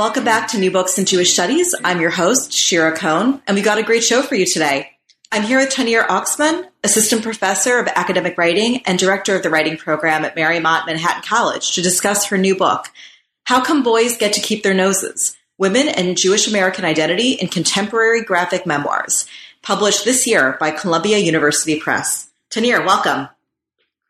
welcome back to New Books in Jewish Studies. I'm your host, Shira Cohn, and we got a great show for you today. I'm here with Tahneer Oksman, Assistant Professor of Academic Writing and Director of the Writing Program at Marymount Manhattan College, to discuss her new book, How Come Boys Get to Keep Their Noses? Women and Jewish American Identity in Contemporary Graphic Memoirs, published this year by Columbia University Press. Tanir, welcome.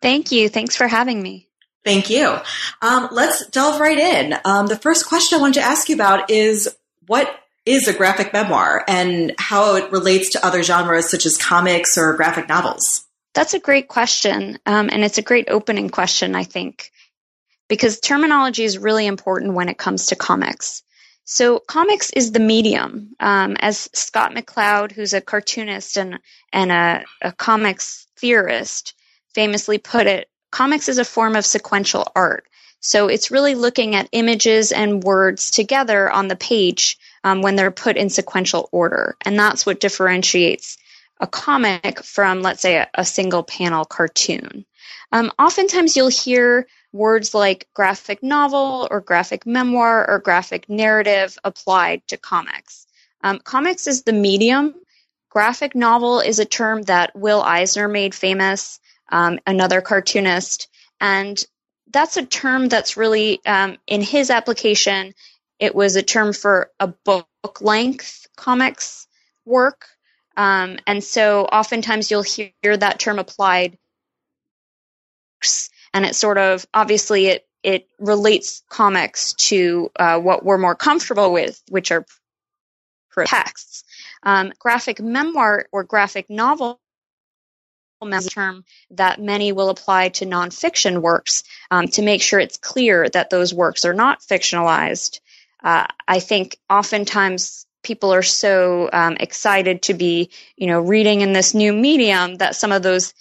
Thank you. Thanks for having me. Thank you. Um, let's delve right in. Um, the first question I wanted to ask you about is what is a graphic memoir and how it relates to other genres such as comics or graphic novels? That's a great question. Um, and it's a great opening question, I think, because terminology is really important when it comes to comics. So, comics is the medium. Um, as Scott McCloud, who's a cartoonist and, and a, a comics theorist, famously put it, comics is a form of sequential art. So, it's really looking at images and words together on the page um, when they're put in sequential order. And that's what differentiates a comic from, let's say, a, a single panel cartoon. Um, oftentimes you'll hear words like graphic novel or graphic memoir or graphic narrative applied to comics. Um, comics is the medium. Graphic novel is a term that Will Eisner made famous, um, another cartoonist. And that's a term that's really, um, in his application, it was a term for a book length comics work. Um, and so oftentimes you'll hear that term applied and it sort of obviously it it relates comics to uh, what we're more comfortable with, which are texts. Um, graphic memoir or graphic novel term that many will apply to nonfiction works um, to make sure it's clear that those works are not fictionalized uh, I think oftentimes people are so um, excited to be, you know, reading in this new medium that some of those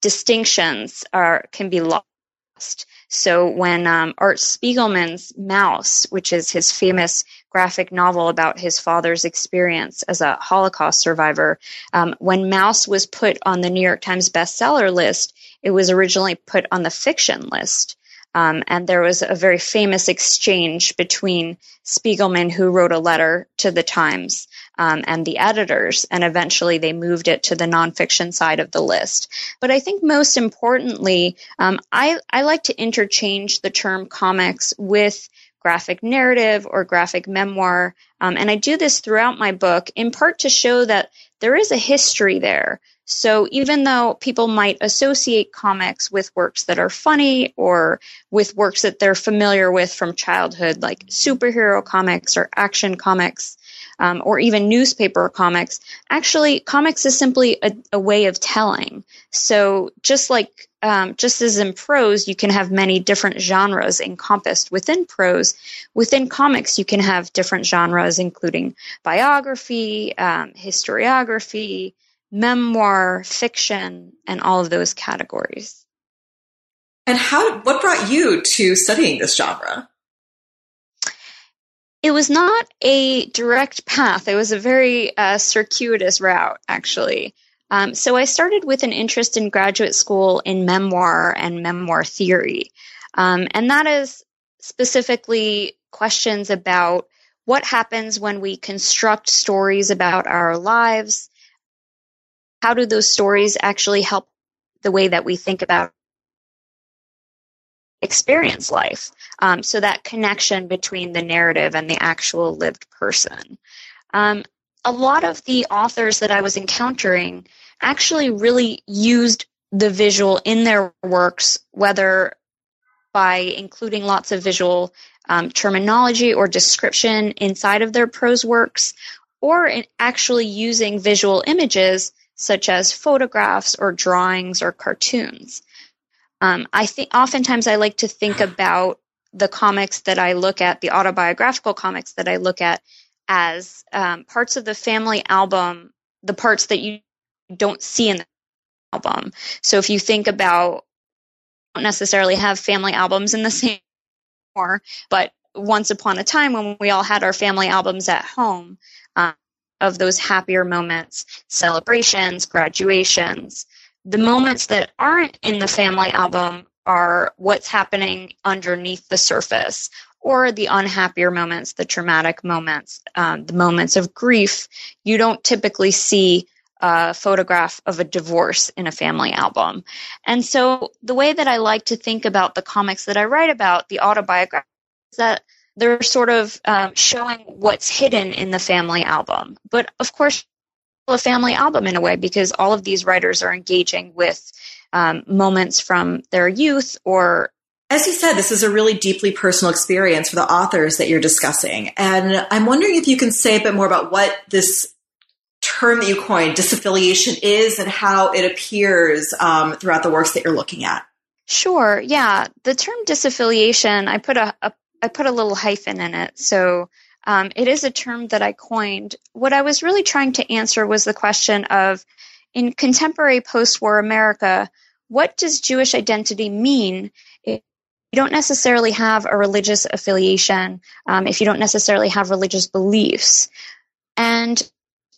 distinctions are can be lost. So when um, Art Spiegelman's Maus, which is his famous graphic novel about his father's experience as a Holocaust survivor, um, when Maus was put on the New York Times bestseller list, it was originally put on the fiction list. Um, and there was a very famous exchange between Spiegelman, who wrote a letter to the Times, um, and the editors, and eventually they moved it to the nonfiction side of the list. But I think most importantly, um, I, I like to interchange the term comics with graphic narrative or graphic memoir. Um, and I do this throughout my book in part to show that there is a history there. So even though people might associate comics with works that are funny or with works that they're familiar with from childhood, like superhero comics or action comics, um, or even newspaper comics, actually, comics is simply a, a way of telling. So just like um, just as in prose, you can have many different genres encompassed within prose. Within comics, you can have different genres, including biography, um, historiography, memoir, fiction, and all of those categories. And how? What brought you to studying this genre? It was not a direct path. It was a very uh, circuitous route, actually. Um, so I started with an interest in graduate school in memoir and memoir theory. Um, and that is specifically questions about what happens when we construct stories about our lives how do those stories actually help the way that we think about experience life? Um, so that connection between the narrative and the actual lived person. Um, a lot of the authors that I was encountering actually really used the visual in their works, whether by including lots of visual um, terminology or description inside of their prose works, or actually using visual images such as photographs or drawings or cartoons. Um, I think oftentimes I like to think about the comics that I look at, the autobiographical comics that I look at, as um, parts of the family album, the parts that you don't see in the album. So if you think about, don't necessarily have family albums in the same or, but once upon a time when we all had our family albums at home, um, of those happier moments, celebrations, graduations. The moments that aren't in the family album are what's happening underneath the surface, or the unhappier moments, the traumatic moments, um, the moments of grief, you don't typically see a photograph of a divorce in a family album. And so the way that I like to think about the comics that I write about, the autobiography, is that they're sort of um, showing what's hidden in the family album. But of course, a family album in a way because all of these writers are engaging with um, moments from their youth or as you said, this is a really deeply personal experience for the authors that you're discussing. And I'm wondering if you can say a bit more about what this term that you coined, disaffiliation, is and how it appears um, throughout the works that you're looking at. Sure. Yeah. The term disaffiliation, I put a, a I put a little hyphen in it. So um, it is a term that I coined. What I was really trying to answer was the question of in contemporary post war America, what does Jewish identity mean if you don't necessarily have a religious affiliation, um, if you don't necessarily have religious beliefs? And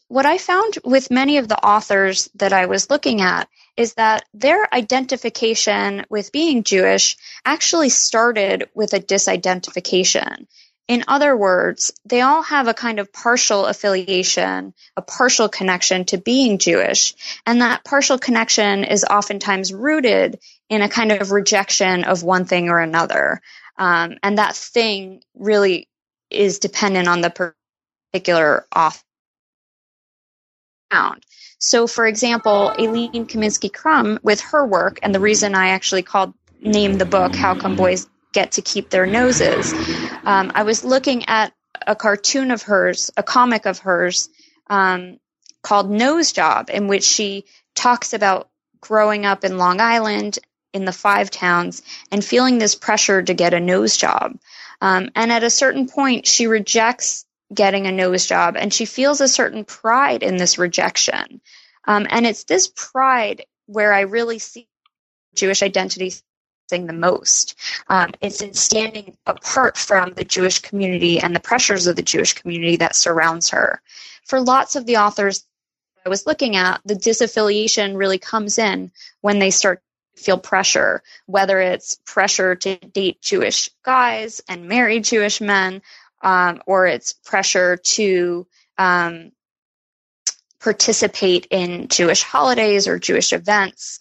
what I found with many of the authors that I was looking at is that their identification with being Jewish actually started with a disidentification. In other words, they all have a kind of partial affiliation, a partial connection to being Jewish, and that partial connection is oftentimes rooted in a kind of rejection of one thing or another. Um, and that thing really is dependent on the particular author. So, for example, Aline Kominsky Crumb, with her work, and the reason I actually called named the book "How Come Boys Get to Keep Their Noses," um, I was looking at a cartoon of hers, a comic of hers, um, called Nose Job, in which she talks about growing up in Long Island in the five towns and feeling this pressure to get a nose job. Um, and at a certain point, she rejects getting a nose job and she feels a certain pride in this rejection. Um, and it's this pride where I really see Jewish identity the most. Um, it's in standing apart from the Jewish community and the pressures of the Jewish community that surrounds her. For lots of the authors I was looking at, the disaffiliation really comes in when they start to feel pressure, whether it's pressure to date Jewish guys and marry Jewish men, um, or it's pressure to um, participate in Jewish holidays or Jewish events,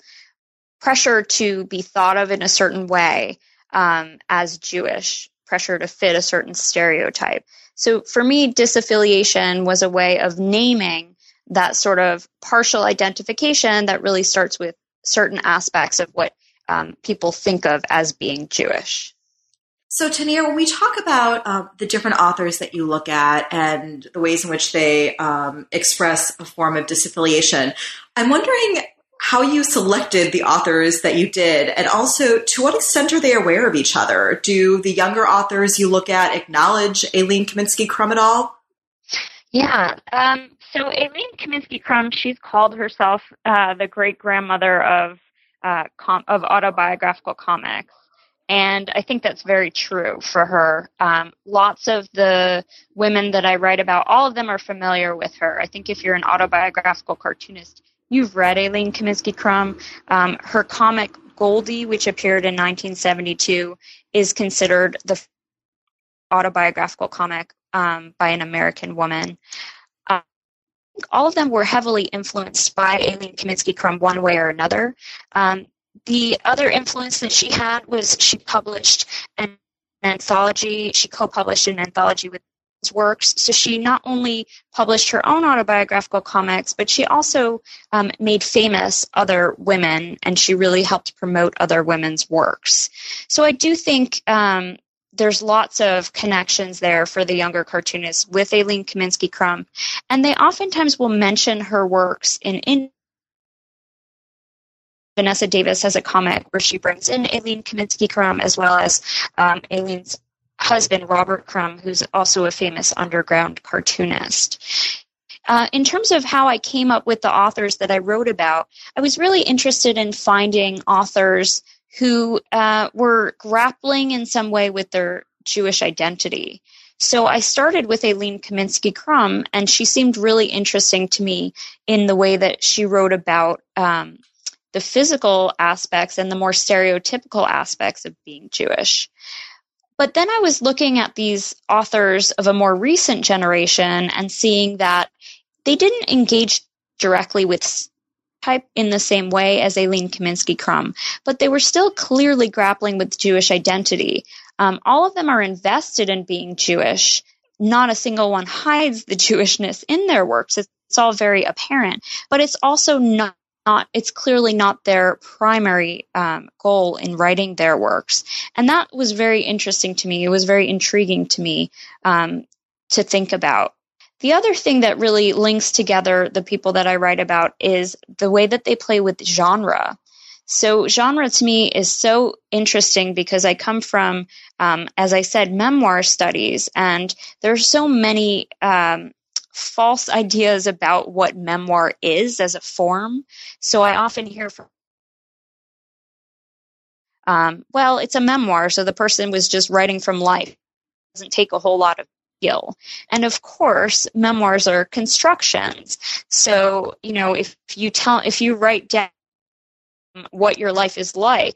pressure to be thought of in a certain way um, as Jewish, pressure to fit a certain stereotype. So for me, disaffiliation was a way of naming that sort of partial identification that really starts with certain aspects of what um, people think of as being Jewish. So, Tania, when we talk about uh, the different authors that you look at and the ways in which they um, express a form of disaffiliation, I'm wondering how you selected the authors that you did, and also to what extent are they aware of each other? Do the younger authors you look at acknowledge Aline Kominsky Crumb at all? Yeah. Um, so, Aline Kominsky Crumb, she's called herself uh, the great grandmother of uh, com- of autobiographical comics. And I think that's very true for her. Um, lots of the women that I write about, all of them are familiar with her. I think if you're an autobiographical cartoonist, you've read Aline Kominsky Crumb. Um, her comic Goldie, which appeared in 1972, is considered the autobiographical comic um, by an American woman. Uh, all of them were heavily influenced by Aline Kominsky Crumb one way or another. Um, the other influence that she had was she published an anthology. She co-published an anthology with works. So she not only published her own autobiographical comics, but she also um, made famous other women, and she really helped promote other women's works. So I do think um, there's lots of connections there for the younger cartoonists with Aline Kominsky Crumb, and they oftentimes will mention her works in Vanessa Davis has a comic where she brings in Aline Kominsky Crumb as well as um, Aline's husband, Robert Crumb, who's also a famous underground cartoonist. Uh, in terms of how I came up with the authors that I wrote about, I was really interested in finding authors who uh, were grappling in some way with their Jewish identity. So I started with Aline Kominsky Crumb, and she seemed really interesting to me in the way that she wrote about um, the physical aspects and the more stereotypical aspects of being Jewish. But then I was looking at these authors of a more recent generation and seeing that they didn't engage directly with type in the same way as Aline Kominsky Crumb, but they were still clearly grappling with Jewish identity. Um, all of them are invested in being Jewish. Not a single one hides the Jewishness in their works. It's all very apparent, but it's also not not it's clearly not their primary um, goal in writing their works. And that was very interesting to me. It was very intriguing to me um, to think about. The other thing that really links together the people that i write about is the way that they play with genre. So genre to me is so interesting because i come from um, as i said memoir studies and there's so many um, false ideas about what memoir is as a form. So I often hear from um, well, it's a memoir, so the person was just writing from life. It doesn't take a whole lot of skill. And of course, memoirs are constructions. So, you know, if you tell, if you write down what your life is like,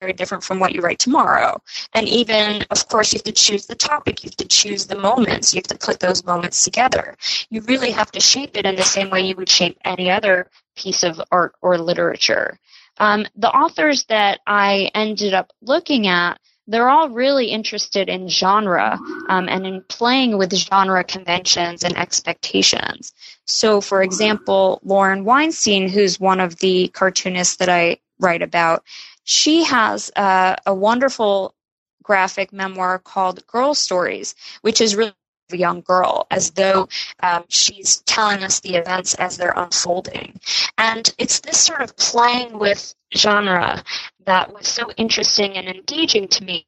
very different from what you write tomorrow. And even, of course, you have to choose the topic, you have to choose the moments, you have to put those moments together. You really have to shape it in the same way you would shape any other piece of art or literature. Um, the authors that I ended up looking at, they're all really interested in genre um, and in playing with genre conventions and expectations. So, for example, Lauren Weinstein, who's one of the cartoonists that I write about, she has uh, a wonderful graphic memoir called Girl Stories, which is really a young girl, as though um, she's telling us the events as they're unfolding. And it's this sort of playing with genre that was so interesting and engaging to me.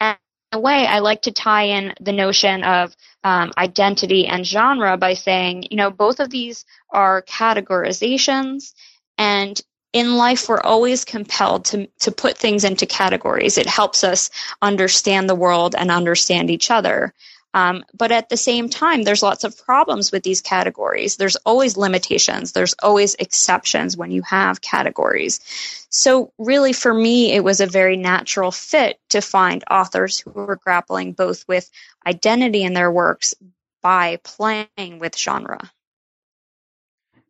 And in a way, I like to tie in the notion of um, identity and genre by saying, you know, both of these are categorizations, and in life we're always compelled to, to put things into categories. It helps us understand the world and understand each other. Um, but at the same time there's lots of problems with these categories. There's always limitations. There's always exceptions when you have categories. So really for me it was a very natural fit to find authors who were grappling both with identity in their works by playing with genre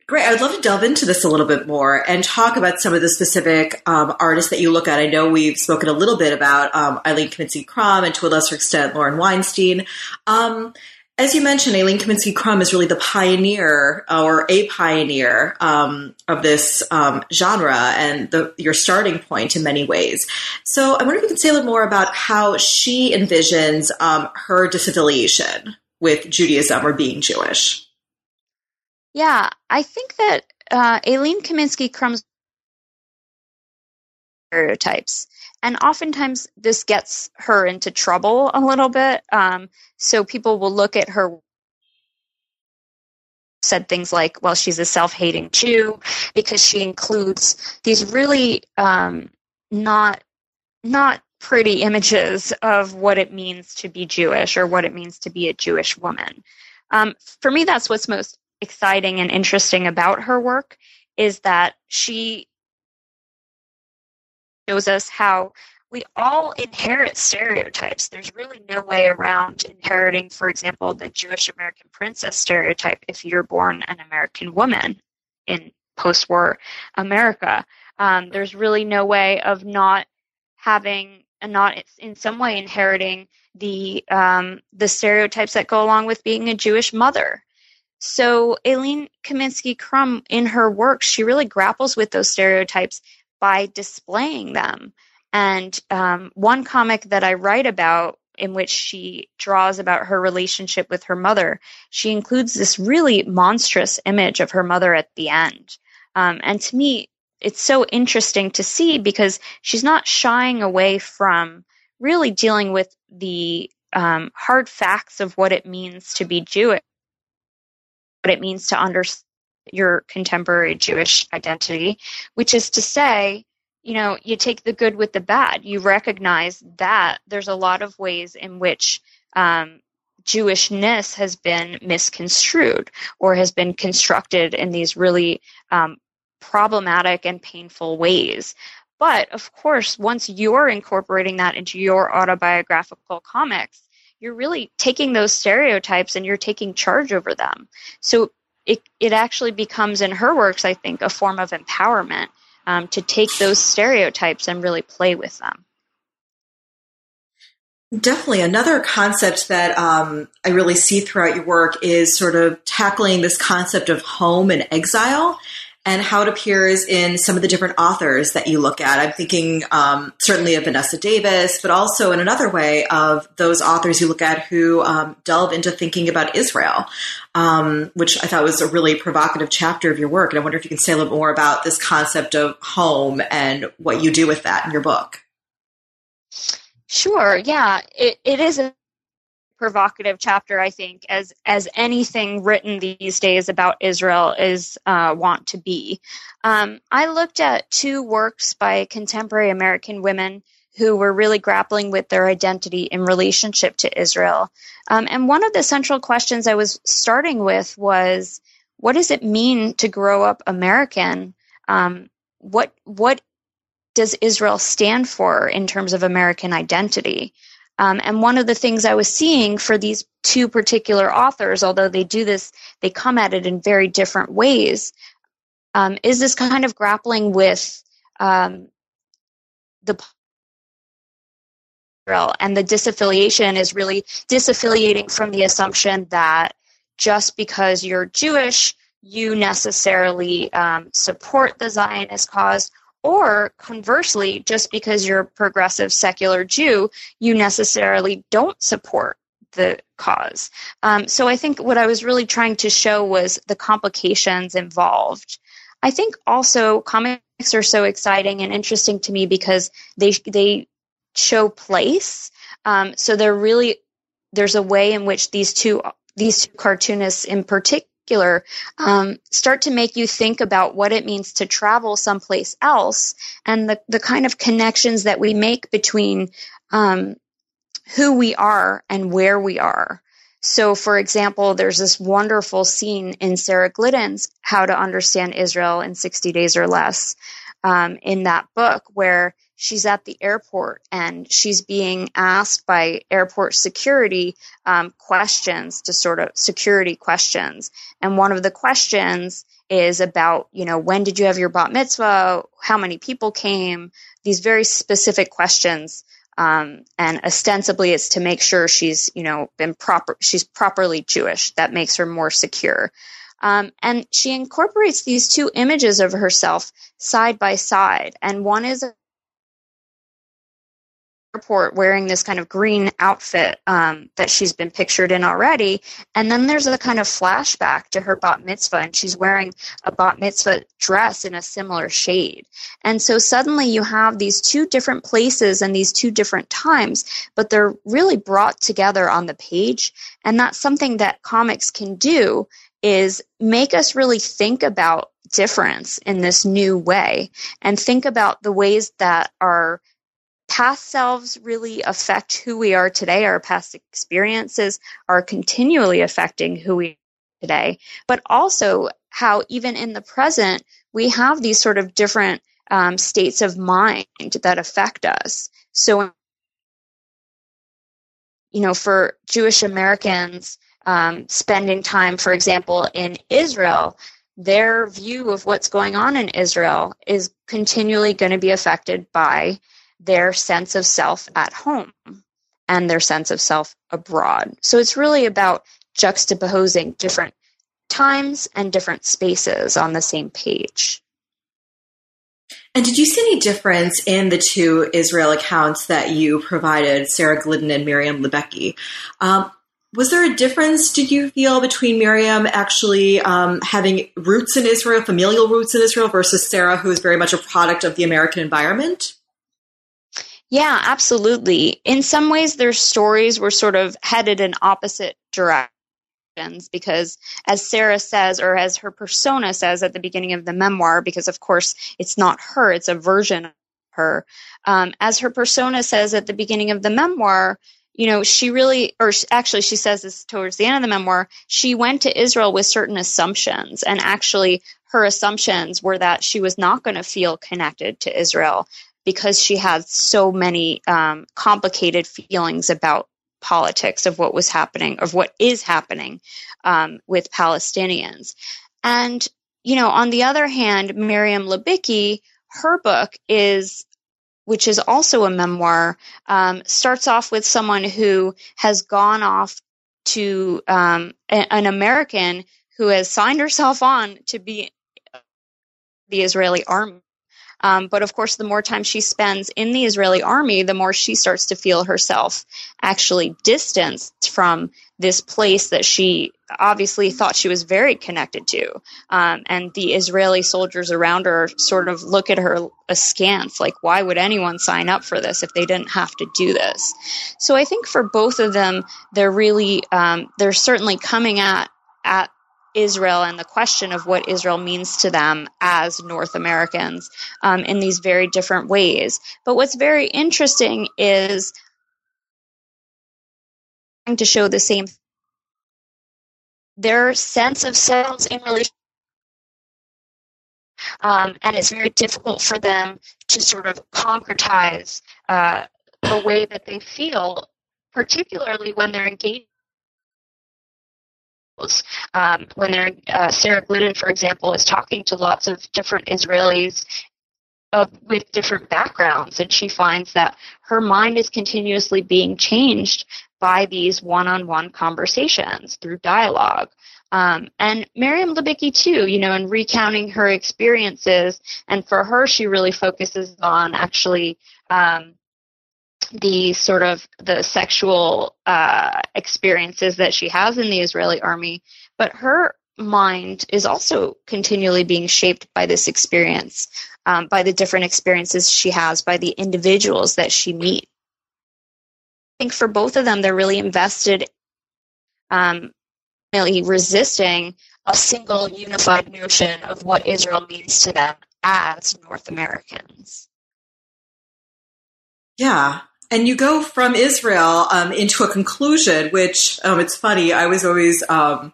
Great. I would love to delve into this a little bit more and talk about some of the specific um, artists that you look at. I know we've spoken a little bit about um, Aline Kominsky Crumb and to a lesser extent Lauren Weinstein. Um, as you mentioned, Aline Kominsky Crumb is really the pioneer or a pioneer um, of this um, genre and the, your starting point in many ways. So I wonder if you could say a little more about how she envisions um, her disaffiliation with Judaism or being Jewish. Yeah, I think that uh, Aline Kominsky Crumb's stereotypes. And oftentimes this gets her into trouble a little bit. Um, so people will look at her said things like, well, she's a self-hating Jew because she includes these really um, not not pretty images of what it means to be Jewish or what it means to be a Jewish woman. Um, for me, that's what's most exciting and interesting about her work is that she shows us how we all inherit stereotypes. There's really no way around inheriting, for example, the Jewish American princess stereotype if you're born an American woman in post war America. Um, there's really no way of not having and not in some way inheriting the um, the stereotypes that go along with being a Jewish mother. So Aline Kominsky Crumb, in her work, she really grapples with those stereotypes by displaying them. And um, one comic that I write about, in which she draws about her relationship with her mother, she includes this really monstrous image of her mother at the end. Um, and to me, it's so interesting to see because she's not shying away from really dealing with the um, hard facts of what it means to be Jewish what it means to understand your contemporary Jewish identity, which is to say, you know, you take the good with the bad. You recognize that there's a lot of ways in which um, Jewishness has been misconstrued or has been constructed in these really um, problematic and painful ways. But of course, once you're incorporating that into your autobiographical comics, you're really taking those stereotypes and you're taking charge over them. So it, it actually becomes in her works, I think, a form of empowerment um, to take those stereotypes and really play with them. Definitely. Another concept that um, I really see throughout your work is sort of tackling this concept of home and exile and how it appears in some of the different authors that you look at. I'm thinking um, certainly of Vanessa Davis, but also in another way of those authors you look at who um, delve into thinking about Israel, um, which I thought was a really provocative chapter of your work. And I wonder if you can say a little more about this concept of home and what you do with that in your book. Sure. Yeah, it, it is a provocative chapter, I think, as as anything written these days about Israel is uh, want to be. Um, I looked at two works by contemporary American women who were really grappling with their identity in relationship to Israel. Um, and one of the central questions I was starting with was, what does it mean to grow up American? Um, what what does Israel stand for in terms of American identity? Um, and one of the things I was seeing for these two particular authors, although they do this, they come at it in very different ways, um, is this kind of grappling with um, the and the disaffiliation is really disaffiliating from the assumption that just because you're Jewish, you necessarily um, support the Zionist cause, or conversely, just because you're a progressive secular Jew, you necessarily don't support the cause. Um, so I think what I was really trying to show was the complications involved. I think also comics are so exciting and interesting to me because they they show place. Um, so they're really there's a way in which these two these two cartoonists in particular particular um, start to make you think about what it means to travel someplace else and the, the kind of connections that we make between um, who we are and where we are. So, for example, there's this wonderful scene in Sarah Glidden's How to Understand Israel in 60 Days or Less um, in that book where she's at the airport and she's being asked by airport security um, questions to sort of security questions. And one of the questions is about, you know, when did you have your bat mitzvah? How many people came? These very specific questions. Um, and ostensibly it's to make sure she's, you know, been proper, she's properly Jewish. That makes her more secure. Um, and she incorporates these two images of herself side by side. And one is a airport wearing this kind of green outfit um, that she's been pictured in already. And then there's a kind of flashback to her bat mitzvah, and she's wearing a bat mitzvah dress in a similar shade. And so suddenly you have these two different places and these two different times, but they're really brought together on the page. And that's something that comics can do is make us really think about difference in this new way and think about the ways that our past selves really affect who we are today. Our past experiences are continually affecting who we are today, but also how even in the present, we have these sort of different um, states of mind that affect us. So, you know, for Jewish Americans, um, spending time, for example, in Israel, their view of what's going on in Israel is continually going to be affected by their sense of self at home and their sense of self abroad. So it's really about juxtaposing different times and different spaces on the same page. And did you see any difference in the two Israel accounts that you provided, Sarah Glidden and Miriam Libicki? Um, was there a difference, did you feel, between Miriam actually um, having roots in Israel, familial roots in Israel, versus Sarah, who is very much a product of the American environment? Yeah, absolutely. In some ways, their stories were sort of headed in opposite directions because, as Sarah says, or as her persona says at the beginning of the memoir, because of course it's not her, it's a version of her. Um, as her persona says at the beginning of the memoir, you know, she really, or actually, she says this towards the end of the memoir, she went to Israel with certain assumptions. And actually, her assumptions were that she was not going to feel connected to Israel because she had so many um, complicated feelings about politics of what was happening, of what is happening um, with Palestinians. And, you know, on the other hand, Miriam Libicki, her book is which is also a memoir, um, starts off with someone who has gone off to um, a- an American who has signed herself on to be the Israeli army. Um, but of course, the more time she spends in the Israeli army, the more she starts to feel herself actually distanced from this place that she obviously thought she was very connected to. Um, and the Israeli soldiers around her sort of look at her askance, like, why would anyone sign up for this if they didn't have to do this? So I think for both of them, they're really, um, they're certainly coming at, at Israel and the question of what Israel means to them as North Americans um, in these very different ways. But what's very interesting is to show the same. Their sense of selves in relation um, and it's very difficult for them to sort of concretize uh, the way that they feel, particularly when they're engaged um, when they're, uh, Sarah Glidden, for example, is talking to lots of different Israelis with different backgrounds, and she finds that her mind is continuously being changed by these one-on-one conversations through dialogue. Um, and Miriam Libicki too, you know, in recounting her experiences, and for her, she really focuses on actually um, the sort of the sexual uh, experiences that she has in the Israeli army, but her mind is also continually being shaped by this experience, um, by the different experiences she has, by the individuals that she meets. Think for both of them, they're really invested, um, really resisting a single unified notion of what Israel means to them as North Americans. Yeah, and you go from Israel um, into a conclusion, which um, it's funny. I was always um,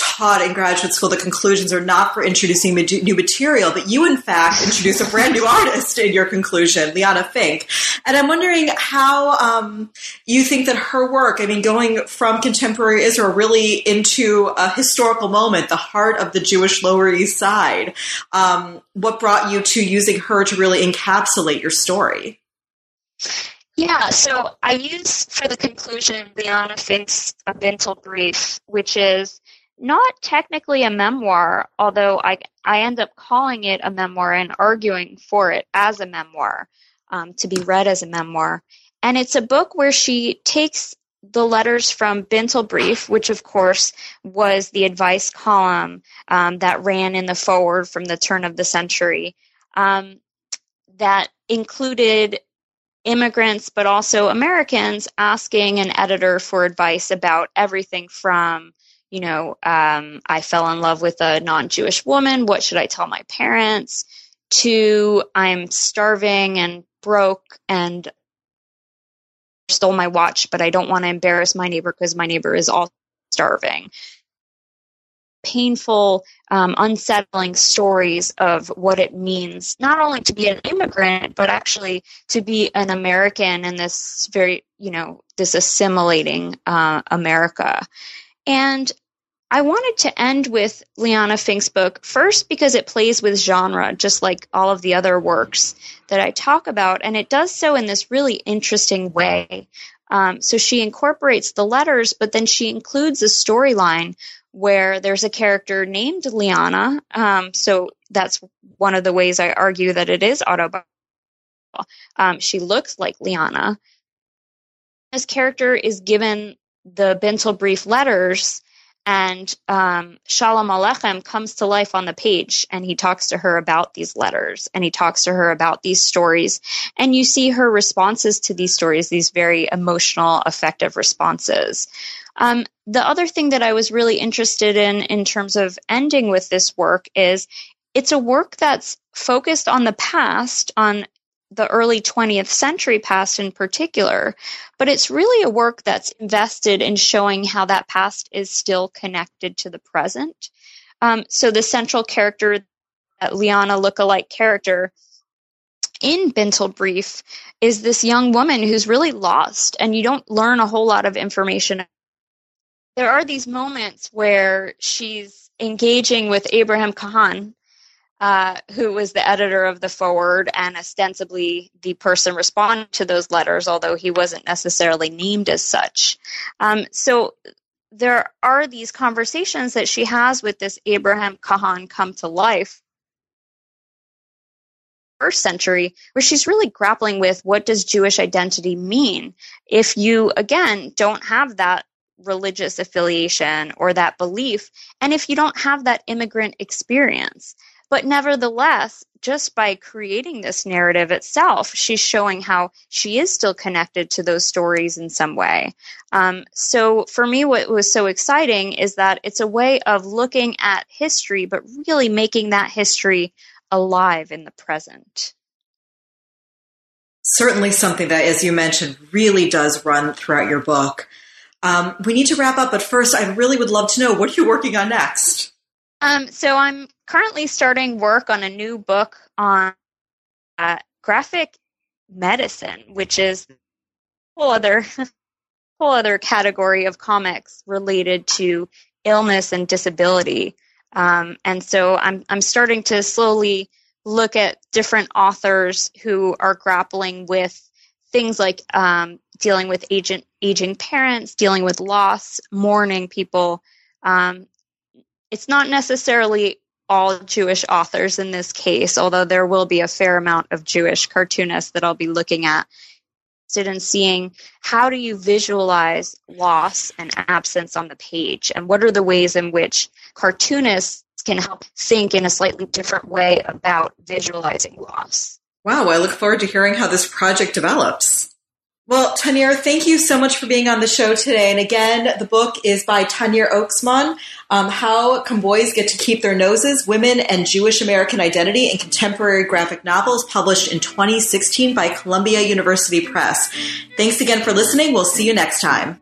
taught in graduate school the conclusions are not for introducing new material, but you, in fact, introduce a brand new artist in your conclusion, Liana Finck. And I'm wondering how um, you think that her work, I mean, going from contemporary Israel really into a historical moment, the heart of the Jewish Lower East Side, um, what brought you to using her to really encapsulate your story? Yeah, so I use for the conclusion Liana Finck's A Bintel Brief, which is not technically a memoir, although I, I end up calling it a memoir and arguing for it as a memoir, um, to be read as a memoir. And it's a book where she takes the letters from Bintel Brief, which of course was the advice column um, that ran in the forward from the turn of the century, um, that included immigrants, but also Americans asking an editor for advice about everything from, you know, um, I fell in love with a non Jewish woman. What should I tell my parents? To I'm starving and broke and stole my watch, but I don't want to embarrass my neighbor because my neighbor is also starving painful, um, unsettling stories of what it means not only to be an immigrant, but actually to be an American in this very, you know, this assimilating uh, America. And I wanted to end with Liana Finck's book first because it plays with genre, just like all of the other works that I talk about, and it does so in this really interesting way. Um, so she incorporates the letters, but then she includes a storyline where there's a character named Liana. Um, so that's one of the ways I argue that it is autobiographical. Um, she looks like Liana. This character is given the Bintel Brief letters, and um, Sholem Aleichem comes to life on the page, and he talks to her about these letters, and he talks to her about these stories, and you see her responses to these stories, these very emotional, effective responses. Um, the other thing that I was really interested in, in terms of ending with this work, is it's a work that's focused on the past, on the early 20th century past in particular, but it's really a work that's invested in showing how that past is still connected to the present. Um, so the central character that Liana look-alike character in Bintel Brief is this young woman who's really lost, and you don't learn a whole lot of information. There are these moments where she's engaging with Abraham Cahan, uh, who was the editor of the Forward and ostensibly the person responding to those letters, although he wasn't necessarily named as such. Um, so there are these conversations that she has with this Abraham Cahan come to life first century where she's really grappling with what does jewish identity mean if you again don't have that religious affiliation or that belief and if you don't have that immigrant experience but nevertheless, just by creating this narrative itself, she's showing how she is still connected to those stories in some way. Um, so for me, what was so exciting is that it's a way of looking at history, but really making that history alive in the present. Certainly something that, as you mentioned, really does run throughout your book. Um, we need to wrap up, but first, I really would love to know what are you working on next? Um, so I'm currently starting work on a new book on uh, graphic medicine, which is a whole other whole other category of comics related to illness and disability. Um, and so I'm I'm starting to slowly look at different authors who are grappling with things like um, dealing with agent aging parents, dealing with loss, mourning people, um, it's not necessarily all Jewish authors in this case, although there will be a fair amount of Jewish cartoonists that I'll be looking at. In seeing how do you visualize loss and absence on the page, and what are the ways in which cartoonists can help think in a slightly different way about visualizing loss. Wow, I look forward to hearing how this project develops. Well, Tahneer, thank you so much for being on the show today. And again, the book is by Tahneer Oksman, um, How Boys Get to Keep Their Noses, Women and Jewish American Identity in Contemporary Graphic Novels, published in 2016 by Columbia University Press. Thanks again for listening. We'll see you next time.